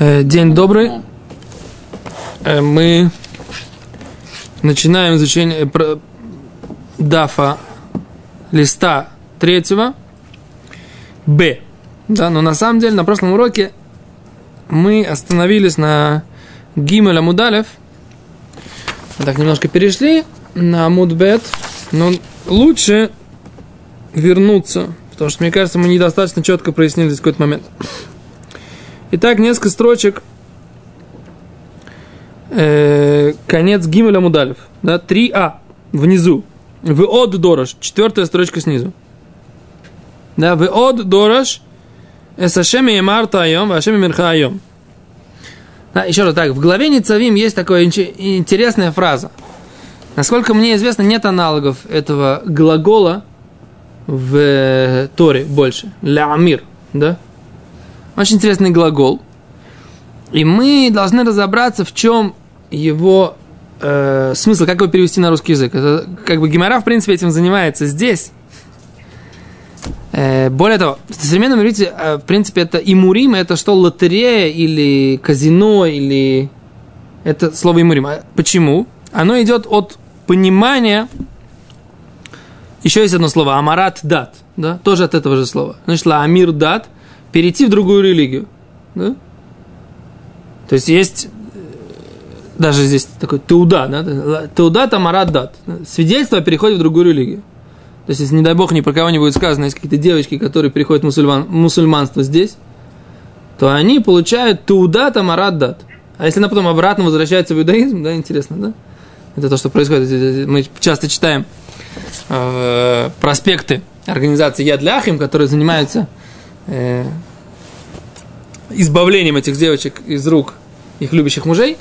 Э, День добрый. Э, Мы начинаем изучение про- дафа листа третьего Б. Да, но на самом деле на прошлом уроке мы остановились на Гимель Амудалев. Так немножко перешли на Амудбет, но лучше вернуться, потому что, мне кажется, мы недостаточно четко прояснили какой-то момент. Итак, несколько строчек. Э, конец Гимеля Мудалев. Да, 3А внизу. В от дорож. Четвертая строчка снизу. Да, в от дорож. Эсашеми Емарта Айом, Вашеми Мирха Айом. Да, еще раз так, в главе Ницавим есть такая интересная фраза. Насколько мне известно, нет аналогов этого глагола в Торе больше. Лямир, да? Очень интересный глагол. И мы должны разобраться, в чем его э, смысл, как его перевести на русский язык. Это, как бы Гимара, в принципе, этим занимается здесь. Э, более того, в современном иврите, э, в принципе, это имурим, это что, лотерея или казино, или... Это слово имурим. А почему? Оно идет от понимания... Еще есть одно слово, амарат дат, да, тоже от этого же слова. Значит, амир дат, перейти в другую религию, да? То есть есть даже здесь такой теуда, да? Теуда тамарат дат. Свидетельство о переходе в другую религию. То есть, если, не дай бог, ни про кого не будет сказано, есть какие-то девочки, которые переходят в мусульман, мусульманство здесь, то они получают теуда тамарат дат. А если она потом обратно возвращается в иудаизм, да, интересно, да? Это то, что происходит. Мы часто читаем э, проспекты организации Яд Ляхим, которые занимаются э, избавлением этих девочек из рук их любящих мужей.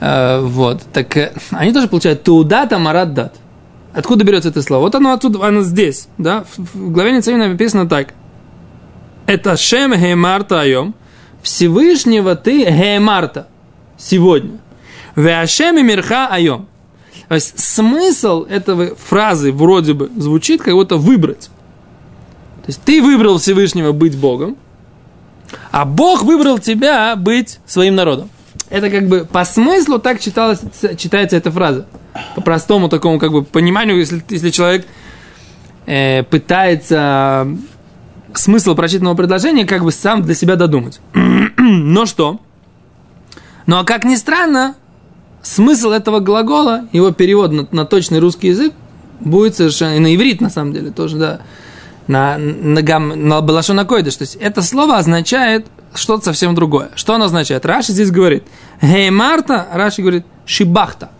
Э, вот. Так э, они тоже получают туда марат дат. Откуда берется это слово? Вот оно отсюда, оно здесь. Да? В, в главе Ницавина написано так. Это Шем Геймарта Айом. Всевышнего ты Геймарта. Сегодня. Веашем Мирха Айом. То есть смысл этой фразы вроде бы звучит как будто выбрать. То есть ты выбрал Всевышнего быть Богом, а Бог выбрал тебя быть своим народом. Это как бы по смыслу так читалось, читается эта фраза. По простому такому как бы пониманию, если, если человек э, пытается смысл прочитанного предложения как бы сам для себя додумать. Но что? Ну а как ни странно, смысл этого глагола, его перевод на, на точный русский язык будет совершенно, и на иврит на самом деле тоже, да, на, на, гам, на балашона койдыш. То есть это слово означает что-то совсем другое. Что оно означает? Раши здесь говорит, гей Марта, Раши говорит, шибахта.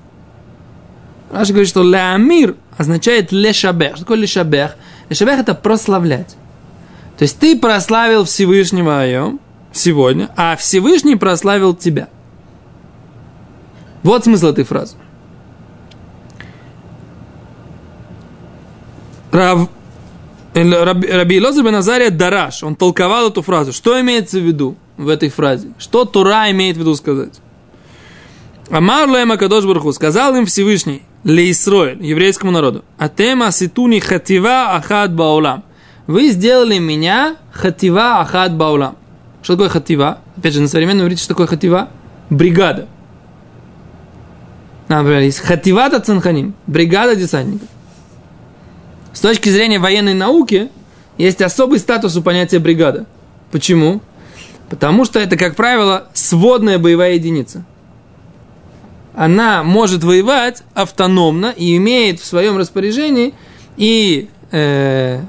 Раши говорит, что леамир означает лешабех. Что такое лешабех? Лешабех это прославлять. То есть ты прославил Всевышнего Айом сегодня, а Всевышний прославил тебя. Вот смысл этой фразы. Раби, Раби Лозер бен Азария Дараш, он толковал эту фразу. Что имеется в виду в этой фразе? Что Тура имеет в виду сказать? Амар Лема Кадош Барху сказал им Всевышний, Лейсроэль, еврейскому народу, Атема ситуни хатива ахад баулам. Вы сделали меня хатива ахад баулам. Что такое хатива? Опять же, на современном иврите, что такое хатива? Бригада. Например, есть хативата цанханим, бригада десантников. С точки зрения военной науки, есть особый статус у понятия бригада. Почему? Потому что это, как правило, сводная боевая единица. Она может воевать автономно и имеет в своем распоряжении и, э,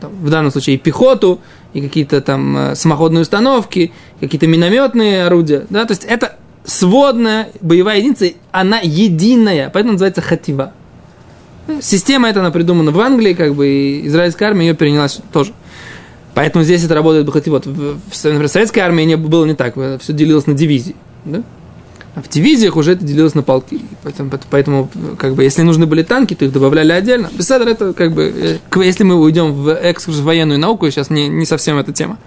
там, в данном случае, и пехоту, и какие-то там э, самоходные установки, какие-то минометные орудия. Да? То есть это сводная боевая единица, она единая, поэтому называется хатива. Система эта, она придумана в Англии, как бы, и израильская армия ее переняла тоже. Поэтому здесь это работает бахативот. В, в, например, советской армии не, было не так, все делилось на дивизии. Да? А в дивизиях уже это делилось на полки. Поэтому, поэтому, как бы, если нужны были танки, то их добавляли отдельно. Беседер это, как бы, если мы уйдем в экскурс в военную науку, сейчас не, не совсем эта тема.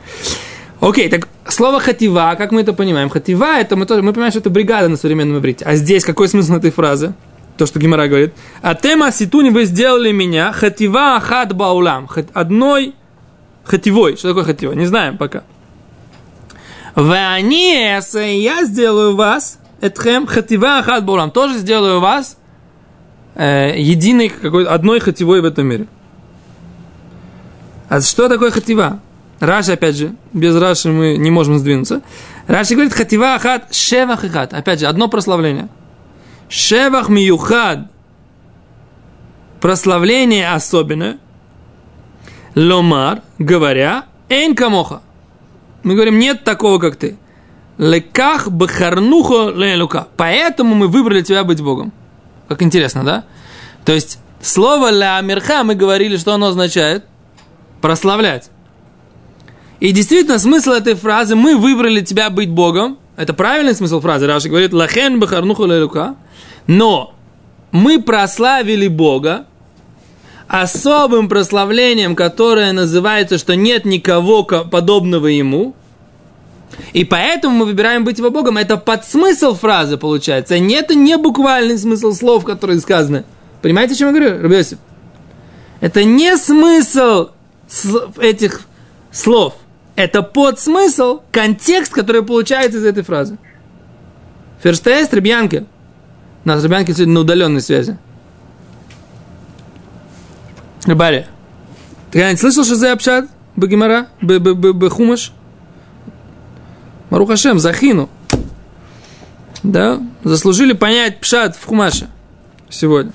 Окей, так слово хатива, как мы это понимаем? Хатива, это мы, тоже, мы понимаем, что это бригада на современном иврите. А здесь какой смысл этой фразы? То, что Гимара говорит. А тема ситуни вы сделали меня хатива ахад баулам. Одной хативой. Что такое хатива? Не знаем пока. Они, я сделаю вас, этхем хатива ахат булам, тоже сделаю вас э, единой, какой одной хативой в этом мире. А что такое хатива? Раши, опять же, без Раши мы не можем сдвинуться. Раши говорит, хатива ахат шевах ахат. Опять же, одно прославление. Шевах миюхад. Прославление особенное. Ломар, говоря, эйн камоха. Мы говорим, нет такого, как ты. Леках бахарнухо лелука. Поэтому мы выбрали тебя быть Богом. Как интересно, да? То есть, слово ля мирха мы говорили, что оно означает? Прославлять. И действительно, смысл этой фразы «мы выбрали тебя быть Богом» это правильный смысл фразы. Раши говорит «лахен бахарнуху лелука». Но мы прославили Бога особым прославлением, которое называется, что нет никого подобного Ему, и поэтому мы выбираем быть его Богом. Это подсмысл фразы получается. А это не буквальный смысл слов, которые сказаны. Понимаете, о чем я говорю, Рабиосиф? Это не смысл этих слов. Это подсмысл, контекст, который получается из этой фразы. Ферштест, Ребьянки. У нас Ребьянки сегодня на удаленной связи. Рыбари, ты когда-нибудь слышал, что за общат? Багимара? Бехумаш? Марухашем, Захину. Да? Заслужили понять пшат в Хумаше сегодня.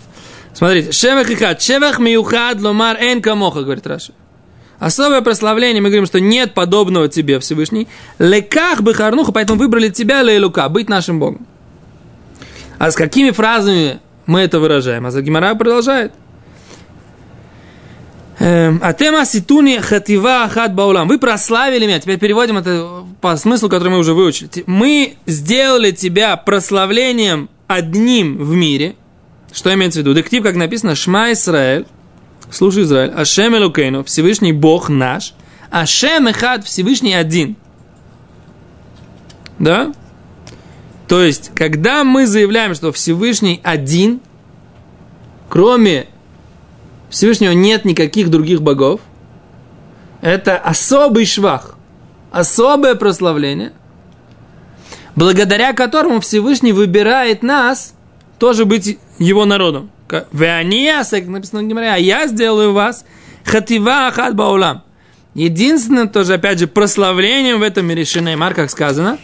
Смотрите, שבח אחד. שבח מיוחד לומר אין כמוך, говорит Раши. Особое прославление, мы говорим, что нет подобного тебе, Всевышний. לכך בחרנוך, поэтому выбрали тебя, לאלוה, быть нашим Богом. А с какими фразами мы это выражаем? А Гемара продолжает. Эм, אתם עשיתוני חטיבה אחת בעולם. Вы прославили меня. Теперь переводим это по смыслу, который мы уже выучили. Мы сделали тебя прославлением одним в мире. Что имеется в виду? Дектив, как написано, Шма Исраэль, слушай Израиль, Ашем Элукейну, Всевышний Бог наш, Ашем Эхад, Всевышний один. Да? То есть, когда мы заявляем, что Всевышний один, кроме Всевышнего нет никаких других богов. Это особый швах, особое прославление, благодаря которому Всевышний выбирает нас тоже быть его народом. Веания, написано в Гимаре, а я сделаю вас хатива ахат баулам. Единственное, тоже, опять же, прославлением в этом мире Шинеймар, как сказано,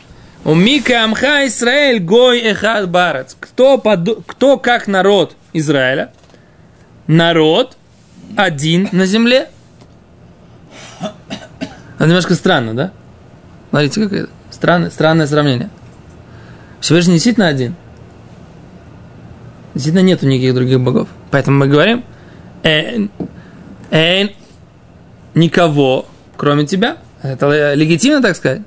у Мика Амха Исраэль гой эхад барац. Кто, под, кто как народ Израиля? Народ, один на земле. Это немножко странно, да? Смотрите, как это. Странное, странное сравнение. Всевышний действительно один. Действительно нету никаких других богов. Поэтому мы говорим, эн, эн, никого, кроме тебя. Это легитимно так сказать.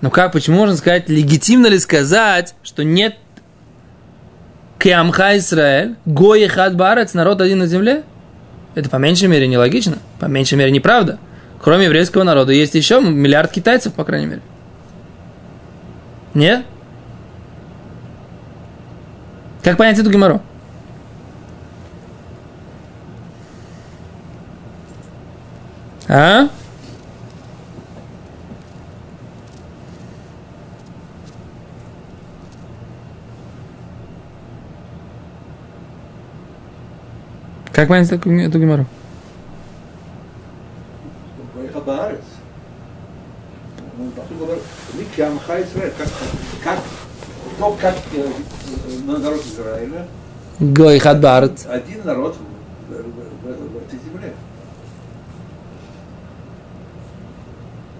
Но как, почему можно сказать, легитимно ли сказать, что нет Киамха Израиль, Гоехат Барец, народ один на земле? Это по меньшей мере нелогично, по меньшей мере неправда. Кроме еврейского народа есть еще миллиард китайцев, по крайней мере. Нет? Как понять эту геморру? А? Как понять эту, гемору? Как, кто как народ Израиля? Гой Хадбарт. Один народ в, в, в, в этой земле.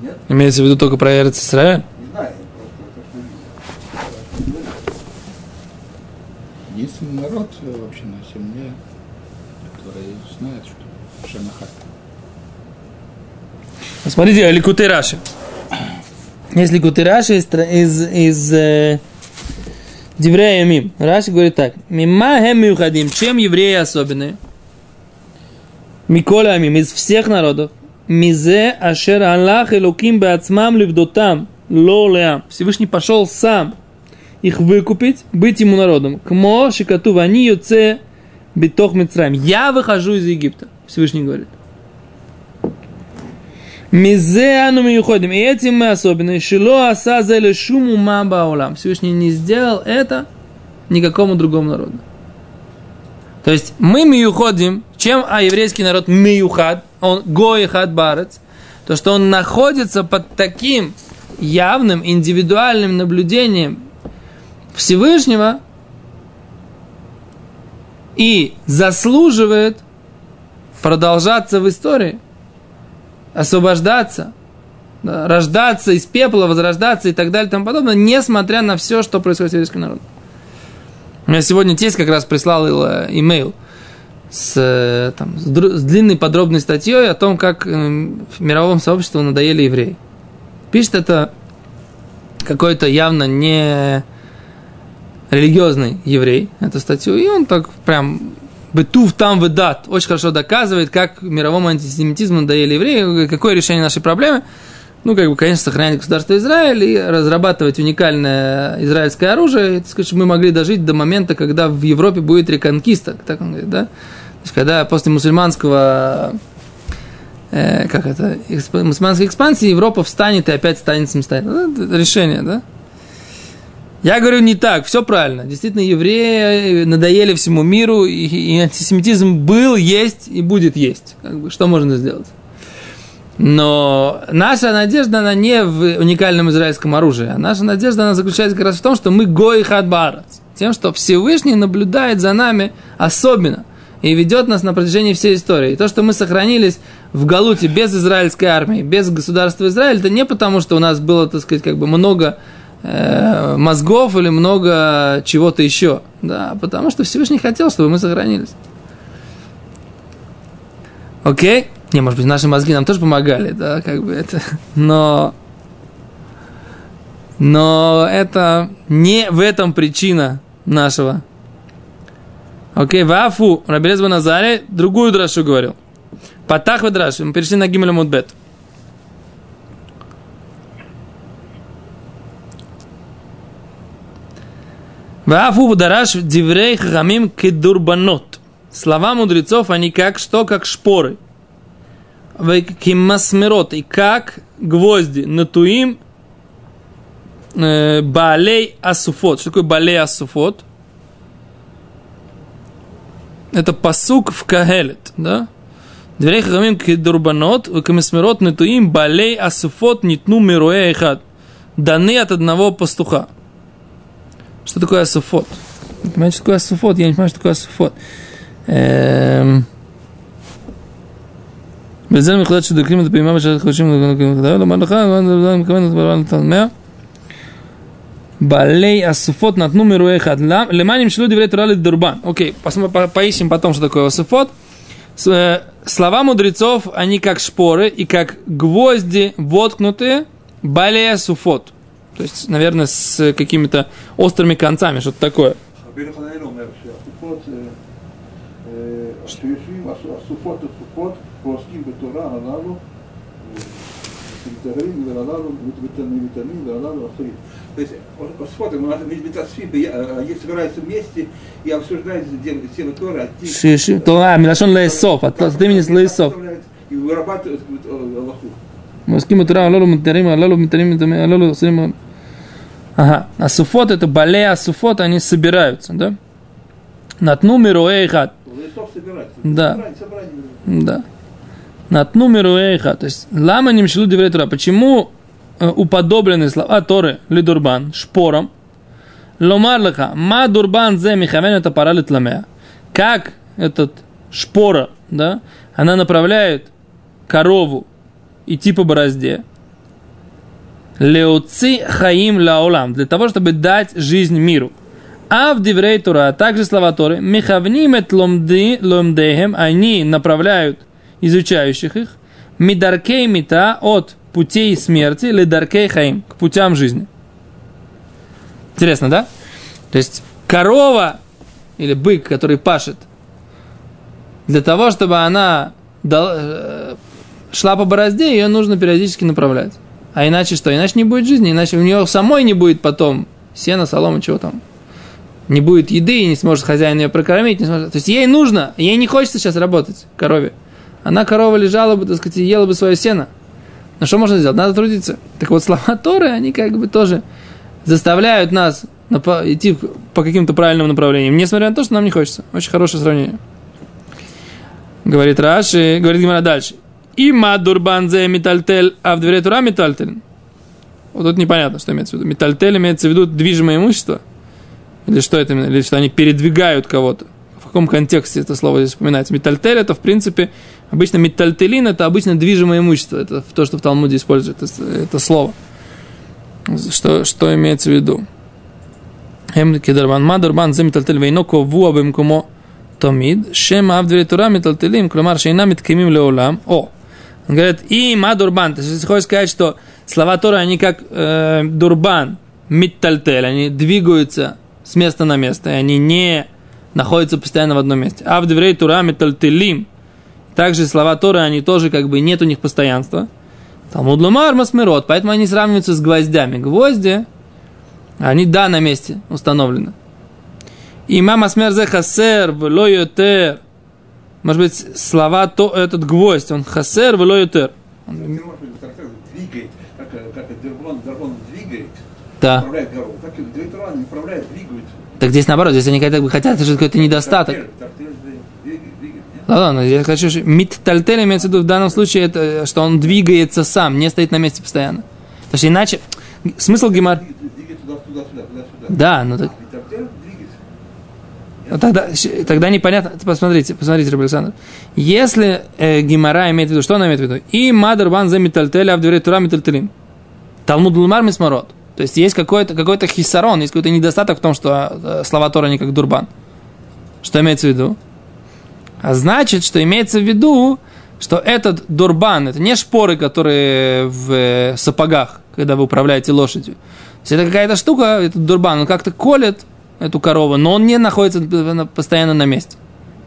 Нет? Имеется в виду только про Эрец Израиль? Не знаю. Единственный народ вообще на земле, который знает, что Шемахат. Смотрите, Ликуты Раши. Есть Ликуты Раши из, из, из э, Деврея Мим. Раши говорит так. Мима хем миухадим. Чем евреи особенные? Миколя Амим. Из всех народов. Мизе ашер Аллах элоким беацмам левдотам. Ло леам. Всевышний пошел сам их выкупить, быть ему народом. Кмо шикату вани юце битох мицраем. Я выхожу из Египта. Всевышний говорит. Мизеану мы уходим. И этим мы особенные. Шило асазели шуму маба улам. Всевышний не сделал это никакому другому народу. То есть мы миюходим, чем а еврейский народ миюхад, он гоихад барец, то что он находится под таким явным индивидуальным наблюдением Всевышнего и заслуживает продолжаться в истории, освобождаться, да, рождаться из пепла, возрождаться и так далее и тому подобное, несмотря на все, что происходит с еврейским народом. У меня сегодня тесть как раз прислал э, имейл с, э, там, с, с длинной подробной статьей о том, как э, в мировом сообществе надоели евреи. Пишет это какой-то явно не религиозный еврей, эту статью, и он так прям Бетув там выдат очень хорошо доказывает, как мировому антисемитизму надоели евреи, какое решение нашей проблемы. Ну, как бы, конечно, сохранять государство Израиль и разрабатывать уникальное израильское оружие. И, так сказать, мы могли дожить до момента, когда в Европе будет реконкиста, так он говорит, да? То есть, когда после мусульманского э, как это, эксп, мусульманской экспансии Европа встанет и опять станет самостоятельно. Это решение, да? Я говорю не так, все правильно. Действительно, евреи надоели всему миру, и, и антисемитизм был, есть и будет есть. Как бы, что можно сделать? Но наша надежда, она не в уникальном израильском оружии. А наша надежда, она заключается как раз в том, что мы гой хадбарац. Тем, что Всевышний наблюдает за нами особенно и ведет нас на протяжении всей истории. И то, что мы сохранились в Галуте без израильской армии, без государства Израиль, это не потому, что у нас было, так сказать, как бы много э, мозгов или много чего-то еще, да, потому что Всевышний хотел, чтобы мы сохранились. Окей? Не, может быть, наши мозги нам тоже помогали, да, как бы это, но, но это не в этом причина нашего. Окей, Вафу, Рабелез Назаре, другую драшу говорил. Патах в мы перешли на Гимель Мудбет. Вафу дараш диврей хахамим кедурбанот. Слова мудрецов, они как что? Как шпоры. Кимасмерот. И как гвозди. Натуим балей асуфот. Что такое балей асуфот? Это посук в Кагелет, да? Дверей хахамим кедурбанот, кемесмерот натуим балей асуфот нитну мируэ эхад. Даны от одного пастуха. Что такое асуфот? Понимаете, что такое асуфот? Я не понимаю, что такое асуфот. בזה מיוחדת שדוקים את הפעימה בשעת חודשים לומר לך, אני מכוון את בעל התלמיה. בעלי אסופות נתנו מרועה אחד. למה נמשלו דברי תורה לדורבן? Окей, поищем потом, что такое асуфот. Слова мудрецов, они как шпоры и как гвозди воткнутые, балея суфот. То есть, наверное, с какими-то острыми концами, что-то такое. ועוסקים בתורה הללו, מתארים והללו, מתענים והללו אחרים. То есть, посмотрим, у нас Митасфи собираются вместе и обсуждают темы Тора. Шиши, Тора, Милашон Лейсов, от имени Лейсов. И вырабатывают Аллаху. Маским утра, алалу мутарим, мы мутарим, алалу сырим. Ага, а суфот это болея а суфот они собираются, да? Натну миру эйхат. Да. Да. Натну миру эйхат. То есть, лама не мшлу деврей Почему уподоблены слова Торы, лидурбан, шпором, ломар лаха, ма дурбан зе михавен это паралит ламя. Как этот шпора, да, она направляет корову идти по борозде. Леуци хаим лаулам, для того, чтобы дать жизнь миру. А в Диврей Тура, а также слова Торы, мехавнимет ломды, ломдехем, они направляют изучающих их, мидаркей мита от путей смерти, ледаркей хаим, к путям жизни. Интересно, да? То есть корова или бык, который пашет, для того, чтобы она э, шла по борозде, ее нужно периодически направлять. А иначе что? Иначе не будет жизни, иначе у нее самой не будет потом сена, солома, чего там. Не будет еды, и не сможет хозяин ее прокормить. Не сможет... То есть ей нужно, ей не хочется сейчас работать, корове. Она корова лежала бы, так сказать, ела бы свое сено. Но что можно сделать? Надо трудиться. Так вот, слова Торы, они как бы тоже заставляют нас идти по каким-то правильным направлениям, несмотря на то, что нам не хочется. Очень хорошее сравнение. Говорит Раши, говорит Гимара дальше. И мадурбанзе метальтель, а в двере тура метальтель. Вот тут непонятно, что имеется в виду. Метальтель имеется в виду движимое имущество. Или что это Или что они передвигают кого-то. В каком контексте это слово здесь упоминается? Метальтель это, в принципе, обычно метальтелин это обычно движимое имущество. Это то, что в Талмуде используют это, это слово. Что, что имеется в виду? Эм мадурбан зе метальтель вейно ковуа бемкумо томид, шем авдвери тура метальтелим, кломар шейна миткемим леолам. О, он говорит, и мадурбан, то есть хочешь сказать, что слова Тора, они как э, дурбан, миттальтель, они двигаются с места на место, и они не находятся постоянно в одном месте. А в дверей Тура метальтелим, также слова Торы, они тоже как бы нет у них постоянства. Талмуд Лумар Масмирот, поэтому они сравниваются с гвоздями. Гвозди, они да на месте установлены. Имам Асмер зе хасер вло йотер. Может быть, слова, то этот гвоздь, он хасер вло йотер. Двигает, как, как Дербон, Дербон двигает, Да. управляет горой, так и Дербон управляет, двигает. Так здесь наоборот, здесь они как бы хотят, это же какой-то недостаток. Тартель, тартель двигает, двигает, нет? Да, да, но я хочу, что миттальтель имеется в виду в данном случае, это, что он двигается сам, не стоит на месте постоянно. Потому что иначе, смысл гемор... Да, ну так, И тартель двигается. ну тогда, щ- тогда непонятно, посмотрите, посмотрите, Рабби Александр. Если э, гемора имеет в виду, что она имеет в виду? И мадр ван за миттальтель, а в двере тура миттальтелим. Талмуд лумар мисмарот. То есть есть какой-то какой хисарон, есть какой-то недостаток в том, что э, слова Тора не как дурбан. Что имеется в виду? А значит, что имеется в виду, что этот дурбан, это не шпоры, которые в э, сапогах, когда вы управляете лошадью. То есть это какая-то штука, этот дурбан, он как-то колет эту корову, но он не находится на- постоянно на месте.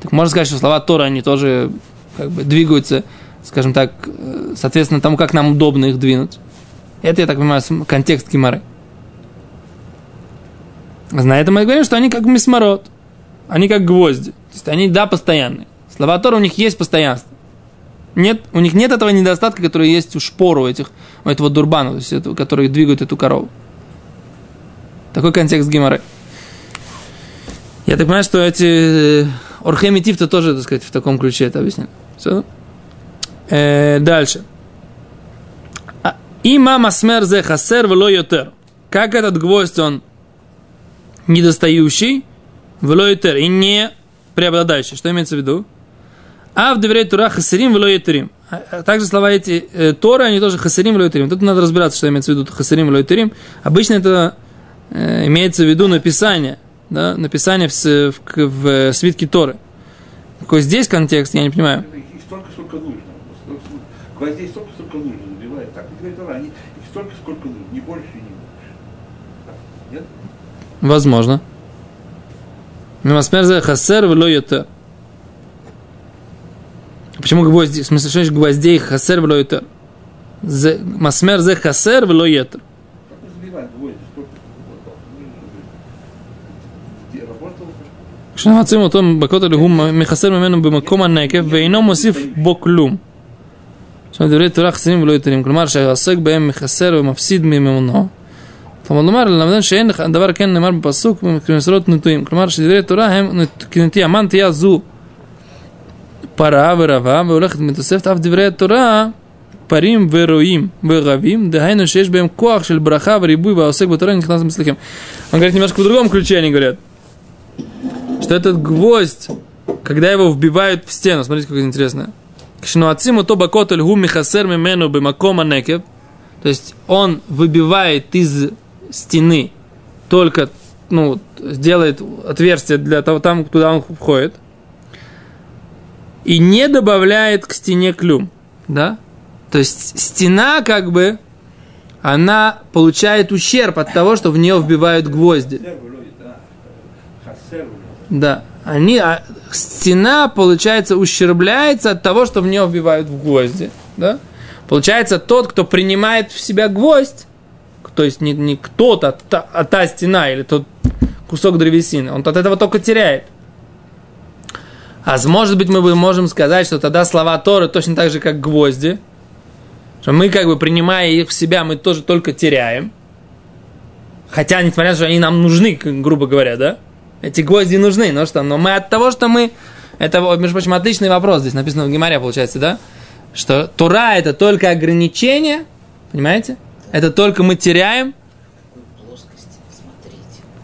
Так можно сказать, что слова Тора, они тоже как бы двигаются, скажем так, э, соответственно тому, как нам удобно их двинуть. Это, я так понимаю, контекст Гимары. На этом мы говорим, что они как мисмород. Они как гвозди. То есть они, да, постоянные. Слова Тора у них есть постоянство. Нет, у них нет этого недостатка, который есть у шпору этих, у этого дурбана, то есть этого, который двигает эту корову. Такой контекст Гимары. Я так понимаю, что эти Орхем и Тифта тоже, так сказать, в таком ключе это объясняли. Все? Э, дальше. А, Има масмер зе хасер вело. Как этот гвоздь, он недостающий, вело йотер, и не преобладающий. Что имеется в виду? А в доверяет Тура хасерим вело. А- а Также слова эти э, Торы, они тоже хасерим вело йотерим. Тут надо разбираться, что имеется в виду хасерим вело йотерим. Обычно это э, имеется в виду написание, да, написание в, в, в свитке Торы. Какой здесь контекст, я не понимаю. Их столько, сколько нужно. Гвоздей столько, сколько нужно забивает. Так, и говорит, они их столько, сколько нужно, не больше не. Так, Нет? Возможно. Мимасмер зе хасер йотер. Почему гвозди? В смысле, что гвоздей хасер вело йотер? Зе- Масмер зе хасер йотер. Как мы забиваем гвозди, столько, вот, ну, где работал, כשנמצאים אותו בכותל הוא מחסר ממנו במקום הנקב ואינו מוסיף בו כלום. עכשיו דברי תורה חסרים ולא יתרים, כלומר שהעוסק בהם מחסר ומפסיד ממנו. כלומר לומר ללמדן שאין לך דבר כן נאמר בפסוק כמסורות נטויים, כלומר שדברי תורה הם נת- כנטייה, מה נטייה זו פרה ורבה והולכת מתוספת אף דברי התורה פרים ורועים ורבים, דהיינו שיש בהם כוח של ברכה וריבוי והעוסק בתורה נכנס מצליחים. Он говорит немножко в другом ключе, они говорят что этот гвоздь, когда его вбивают в стену, смотрите, как интересно. Кшнуациму то бакотель гу михасер мимену бимакома некев. То есть он выбивает из стены только, ну, сделает отверстие для того, там, куда он входит. И не добавляет к стене клюм. Да? То есть стена как бы, она получает ущерб от того, что в нее вбивают гвозди. Да. Они, а, стена, получается, ущербляется от того, что в нее вбивают в гвозди. Да? Получается, тот, кто принимает в себя гвоздь, то есть не, не кто-то, а та, а та стена или тот кусок древесины, он от этого только теряет. А может быть, мы бы можем сказать, что тогда слова Торы точно так же, как гвозди, Что мы как бы принимая их в себя, мы тоже только теряем. Хотя, несмотря на то, что они нам нужны, грубо говоря, да? Эти гвозди нужны, но что? Но мы от того, что мы... Это, между прочим, отличный вопрос. Здесь написано в Гимаре, получается, да? Что Тура это только ограничение, понимаете? Это только мы теряем.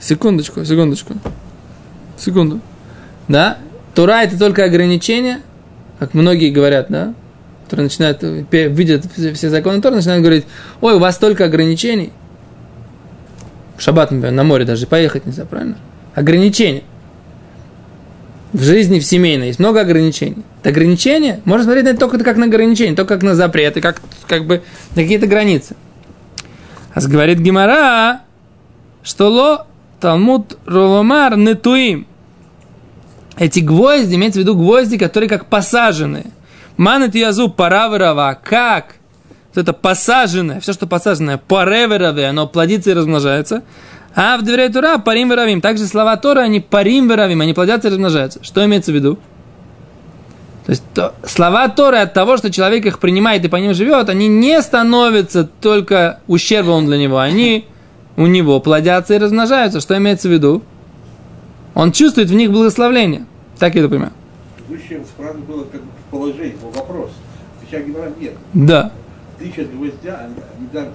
Секундочку, секундочку. Секунду. Да? Тура это только ограничение, как многие говорят, да? Которые начинают, видят все законы Тора, начинают говорить, ой, у вас столько ограничений. В шаббат, например, на море даже поехать нельзя, правильно? Ограничения. В жизни, в семейной есть много ограничений. Это ограничения, можно смотреть на это только как на ограничения, только как на запреты, как, как бы на какие-то границы. А говорит Гимара, что ло Талмуд Роломар нетуим. Эти гвозди, имеется в виду гвозди, которые как посаженные. Манет язу параверова, как это посаженное, все, что посаженное, пареверове, оно плодится и размножается. А в дверей Тура парим веровим. Также слова Тора, они парим веровим, они плодятся и размножаются. Что имеется в виду? То есть то, слова Торы от того, что человек их принимает и по ним живет, они не становятся только ущербом для него. Они у него плодятся и размножаются. Что имеется в виду? Он чувствует в них благословление. Так я это понимаю. Предыдущая фраза была как бы положение, был вопрос. Сейчас Гимара нет. Да. Тысяча гвоздя, они недаром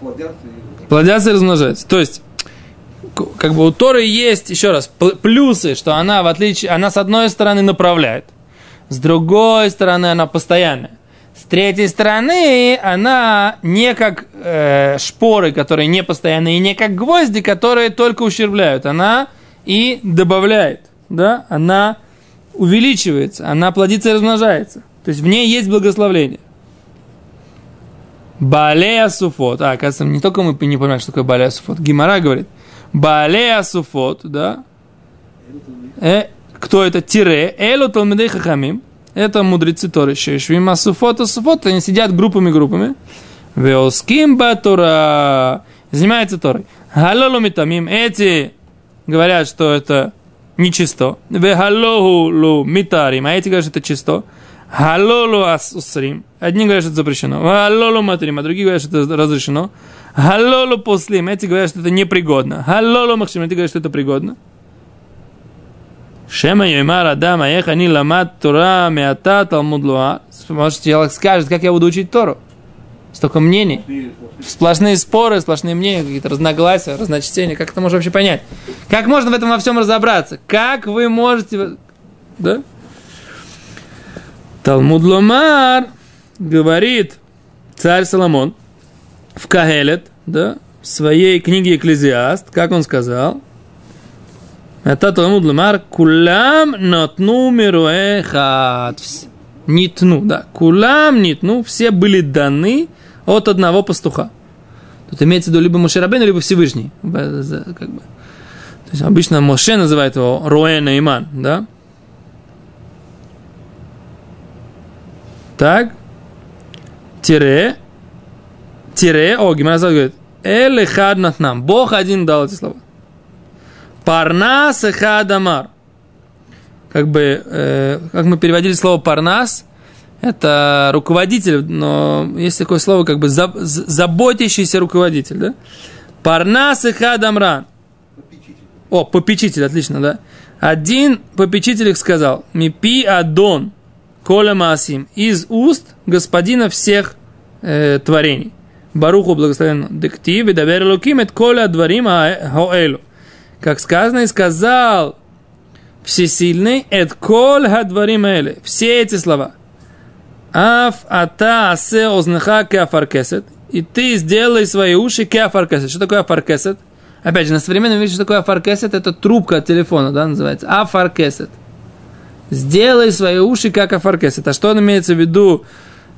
плодятся и Плодятся и размножаются. То есть, как бы у Торы есть, еще раз, пл- плюсы, что она, в отличие, она с одной стороны направляет, с другой стороны она постоянная. С третьей стороны, она не как э, шпоры, которые не постоянные, и не как гвозди, которые только ущербляют. Она и добавляет, да, она увеличивается, она плодится и размножается. То есть в ней есть благословление. Балея суфот. А, оказывается, не только мы не понимаем, что такое балея суфот. Гимара говорит. Балея суфот, да. Э, кто это? Тире. Элу талмидей хахамим. Это мудрецы Торы. Шешвим асуфот, асуфот. Они сидят группами-группами. Веоским батура. Занимаются Торой. Халолу митамим. Эти говорят, что это нечисто. Вехалоху лу митарим. А эти говорят, что это чисто. Халолу асусрим. Одни говорят, что это запрещено. Халолу матрим. А другие говорят, что это разрешено. Халолу послим. Эти говорят, что это непригодно. Халолу махшим. Эти говорят, что это пригодно. Шема Йоймар Адам Аехани Ламат Тура Меата Талмуд Луа. Может, человек скажет, как я буду учить Тору? Столько мнений. Сплошные споры, сплошные мнения, какие-то разногласия, разночтения. Как это можно вообще понять? Как можно в этом во всем разобраться? Как вы можете... Да? Талмуд Ломар говорит царь Соломон в Кагелет, да, в своей книге Экклезиаст, как он сказал, это Талмуд Ломар, кулам нотну мируэхат. Нитну, да. Кулам нитну, все были даны от одного пастуха. Тут имеется в виду либо Мошерабен, либо Всевышний. Как бы. То есть обычно Моше называет его Роэ Иман, да? Так. Тире. Тире. О, Гимара говорит. Эль эхад нам. Бог один дал эти слова. Парнас эхад амар. Как бы, э, как мы переводили слово парнас, это руководитель, но есть такое слово, как бы за- з- заботящийся руководитель, да? Парнас эхад амран. попечитель. О, попечитель, отлично, да? Один попечитель их сказал, Мипи Адон, Коля Маасим, из уст господина всех э, творений. Баруху благословен Дектив, и доверил Луким, это Коля Дворим Хоэлю. Как сказано, и сказал Всесильный, это Коль Хадварим Эле. Все эти слова. Аф ата асе ознеха кеафаркесет. И ты сделай свои уши кеафаркесет. Что такое афаркесет? Опять же, на современном языке, что такое афаркесет? Это трубка от телефона, да, называется. Афаркесет. Сделай свои уши как афаркесет. А что он имеется в виду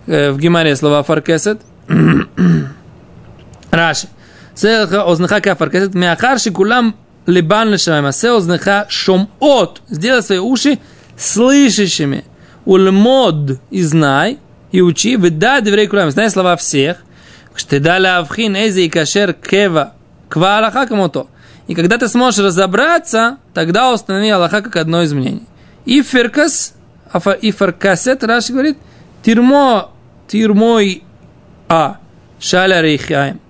э, в гемаре слова афаркесет? Раши. Селха ознеха кафаркесет мяхар шикулам либан лешамайм. Асе ознеха шомот. Сделай свои уши слышащими. Ульмод и знай, и учи, выда деврей кулам. Знай слова всех. Штеда лавхин эзи и кашер кева. Ква Аллаха кому-то. И когда ты сможешь разобраться, тогда установи Аллаха как одно из мнений. И феркас, и феркасет, Раши говорит, Тирмо, тирмой а, шаля рейхаем.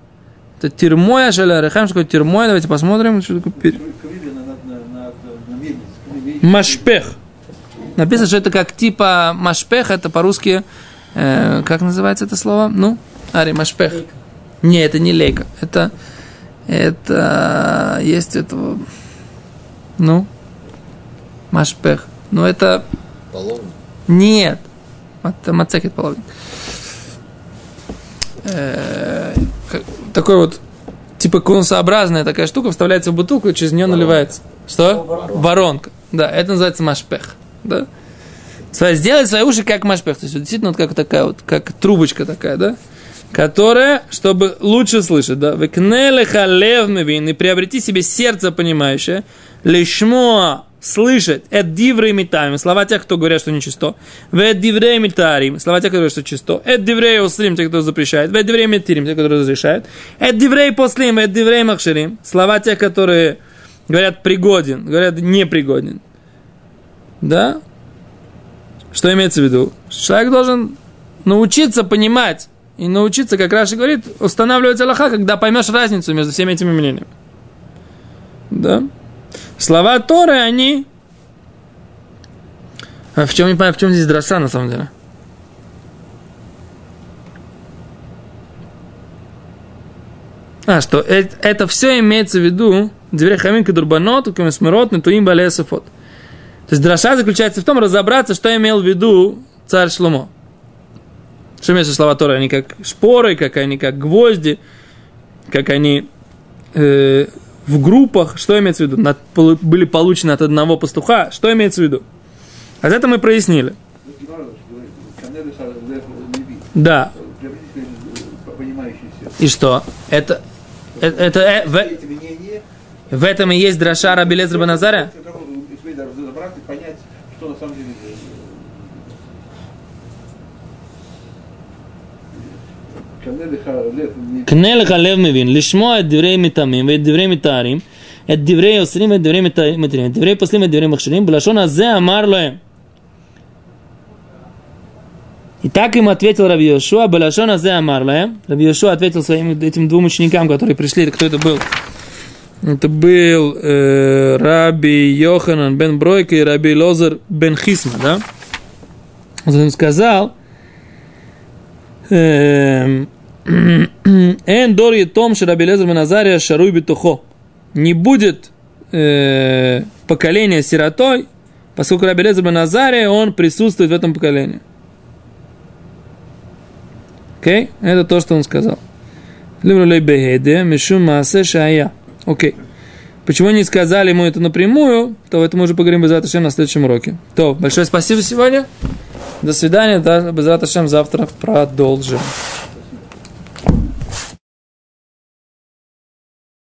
Это тирмоя шаля рейхаем. Что такое тирмоя? Давайте посмотрим. Что такое Машпех. Написано, что это как типа машпех, это по-русски, э, как называется это слово? Ну, Ари, машпех. Не, это не лейка. Это, это, есть это, ну, машпех. Ну, это, Половник. нет. Это мацекет половник. Э, такой вот, типа конусообразная такая штука, вставляется в бутылку и через нее наливается. Что? Воронка. Да, это называется машпех. Да? Сделать свои уши как машпех. То есть вот действительно вот как такая вот, как трубочка такая, да? Которая, чтобы лучше слышать, да? Векнелеха лев мивин, и приобрети себе сердце понимающее, лишмо слышать, эд диврей митаем, слова тех, кто говорят, что нечисто, вед диврей митарим, слова тех, кто говорят, что чисто, эд диврей услим, те, кто запрещает, вед диврей митирим, те, которые разрешают, эд диврей послим, эд диврей махширим, слова тех, которые говорят пригоден, говорят непригоден. Да? Что имеется в виду? Человек должен научиться понимать и научиться, как Раши говорит, устанавливать Аллаха, когда поймешь разницу между всеми этими мнениями. Да? Слова Торы, они... А в чем, не понимаю, в чем здесь дроша, на самом деле? А, что э- это, все имеется в виду Дверей Хамин Кадурбанот, Камесмирот, Натуим Балесофот. То есть дроша заключается в том, разобраться, что имел в виду царь Шломо. Что имеется слова Торы? Они как шпоры, как они как гвозди, как они э, в группах. Что имеется в виду? Над- были получены от одного пастуха. Что имеется в виду? А это мы прояснили. Да. И что? Это, это, это, э, в, в этом и есть дроша Раби Лезер Баназаря? как он успеет разобраться и понять, что на самом деле э, Канелеха лев леви. קנה לך לב מבין, לשמוע את דברי מטעמים ואת דברי מתארים, את דברי אוסרים ואת דברי מת- מתירים, את דברי פוסלים ואת דברי מכשירים, בלשון הזה אמר להם. И так им ответил Раби Йошуа, Балашон Азе Амар Лаем. Раби Йошуа ответил своим этим двум ученикам, которые пришли. Кто это был? Это был э, Раби Йоханан бен Бройка и Раби Лозер бен Хисма, да? Он им сказал, эм, Эн дор том Раби Лезер бен Азария шаруй битухо. Не будет э, поколения сиротой, поскольку Раби Лезер бен Азария, он присутствует в этом поколении. Окей? Это то, что он сказал. Окей. Почему не сказали ему это напрямую, то это мы уже поговорим без Аташем на следующем уроке. То, большое спасибо сегодня. До свидания. Да, без завтра продолжим.